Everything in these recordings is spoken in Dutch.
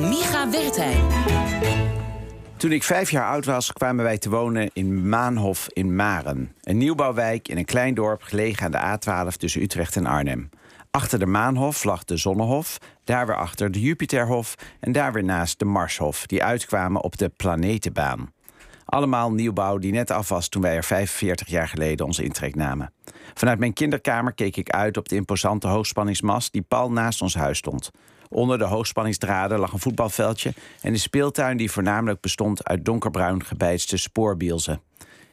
Micha Wertheim. Toen ik vijf jaar oud was, kwamen wij te wonen in Maanhof in Maren. Een nieuwbouwwijk in een klein dorp gelegen aan de A12 tussen Utrecht en Arnhem. Achter de Maanhof lag de Zonnehof, daar weer achter de Jupiterhof en daar weer naast de Marshof, die uitkwamen op de planetenbaan. Allemaal nieuwbouw die net af was toen wij er 45 jaar geleden onze intrek namen. Vanuit mijn kinderkamer keek ik uit op de imposante hoogspanningsmast die pal naast ons huis stond. Onder de hoogspanningsdraden lag een voetbalveldje en een speeltuin die voornamelijk bestond uit donkerbruin gebeitste spoorbielzen.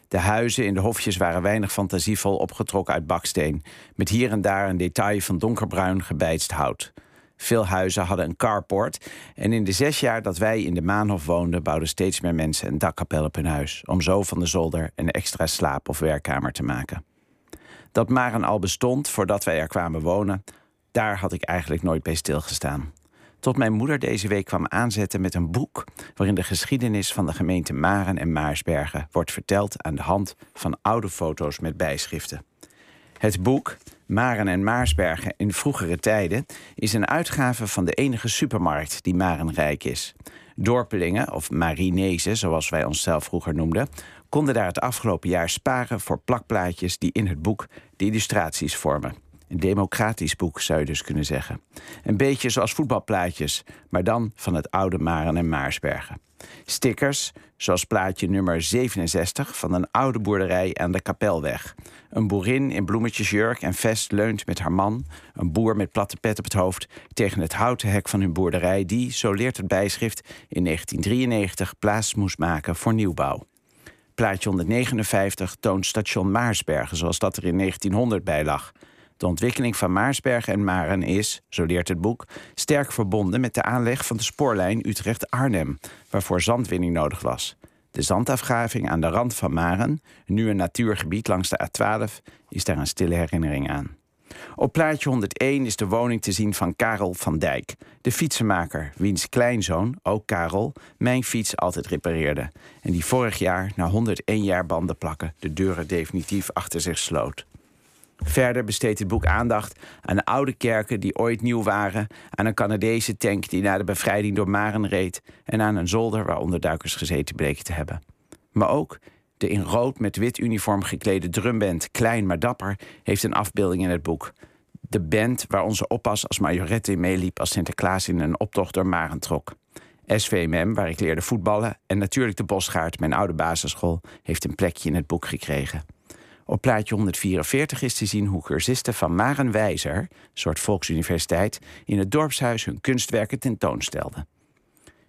De huizen in de hofjes waren weinig fantasievol opgetrokken uit baksteen, met hier en daar een detail van donkerbruin gebeitst hout. Veel huizen hadden een carport. En in de zes jaar dat wij in de Maanhof woonden, bouwden steeds meer mensen een dakkapel op hun huis. Om zo van de zolder een extra slaap- of werkkamer te maken. Dat Maren al bestond voordat wij er kwamen wonen, daar had ik eigenlijk nooit bij stilgestaan. Tot mijn moeder deze week kwam aanzetten met een boek waarin de geschiedenis van de gemeente Maren en Maarsbergen wordt verteld aan de hand van oude foto's met bijschriften. Het boek Maren en Maarsbergen in vroegere tijden is een uitgave van de enige supermarkt die Marenrijk is. Dorpelingen, of Marinezen zoals wij onszelf vroeger noemden, konden daar het afgelopen jaar sparen voor plakplaatjes die in het boek de illustraties vormen. Een democratisch boek zou je dus kunnen zeggen. Een beetje zoals voetbalplaatjes, maar dan van het oude Maren en Maarsbergen. Stickers, zoals plaatje nummer 67 van een oude boerderij aan de Kapelweg. Een boerin in bloemetjesjurk en vest leunt met haar man, een boer met platte pet op het hoofd, tegen het houten hek van hun boerderij, die, zo leert het bijschrift, in 1993 plaats moest maken voor nieuwbouw. Plaatje 159 toont station Maarsbergen, zoals dat er in 1900 bij lag. De ontwikkeling van Maarsbergen en Maren is, zo leert het boek, sterk verbonden met de aanleg van de spoorlijn Utrecht-Arnhem, waarvoor zandwinning nodig was. De zandafgraving aan de rand van Maren, nu een natuurgebied langs de A12, is daar een stille herinnering aan. Op plaatje 101 is de woning te zien van Karel van Dijk, de fietsenmaker, wiens kleinzoon, ook Karel, mijn fiets altijd repareerde. En die vorig jaar, na 101 jaar banden plakken, de deuren definitief achter zich sloot. Verder besteedt het boek aandacht aan oude kerken die ooit nieuw waren, aan een Canadese tank die na de bevrijding door Maren reed en aan een zolder waar onderduikers gezeten bleken te hebben. Maar ook de in rood met wit uniform geklede drumband Klein maar Dapper heeft een afbeelding in het boek. De band waar onze oppas als majorette in meeliep als Sinterklaas in een optocht door Maren trok. SVMM, waar ik leerde voetballen, en natuurlijk de Bosgaard, mijn oude basisschool, heeft een plekje in het boek gekregen. Op plaatje 144 is te zien hoe cursisten van Maren Wijzer, een soort volksuniversiteit, in het dorpshuis hun kunstwerken tentoonstelden.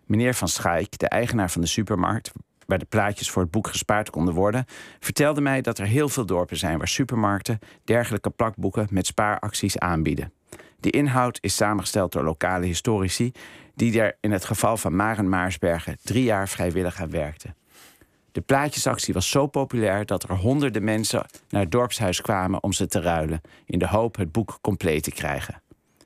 Meneer Van Schaik, de eigenaar van de supermarkt, waar de plaatjes voor het boek gespaard konden worden, vertelde mij dat er heel veel dorpen zijn waar supermarkten dergelijke plakboeken met spaaracties aanbieden. De inhoud is samengesteld door lokale historici, die er in het geval van Maren Maarsbergen drie jaar vrijwillig aan werkten. De plaatjesactie was zo populair dat er honderden mensen naar het dorpshuis kwamen om ze te ruilen, in de hoop het boek compleet te krijgen.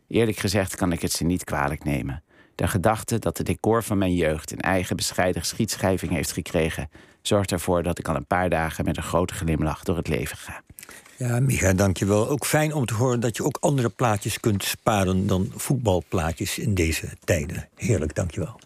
Eerlijk gezegd kan ik het ze niet kwalijk nemen. De gedachte dat de decor van mijn jeugd een eigen bescheiden schietschrijving heeft gekregen, zorgt ervoor dat ik al een paar dagen met een grote glimlach door het leven ga. Ja, Micha, dankjewel. Ook fijn om te horen dat je ook andere plaatjes kunt sparen dan voetbalplaatjes in deze tijden. Heerlijk, dankjewel.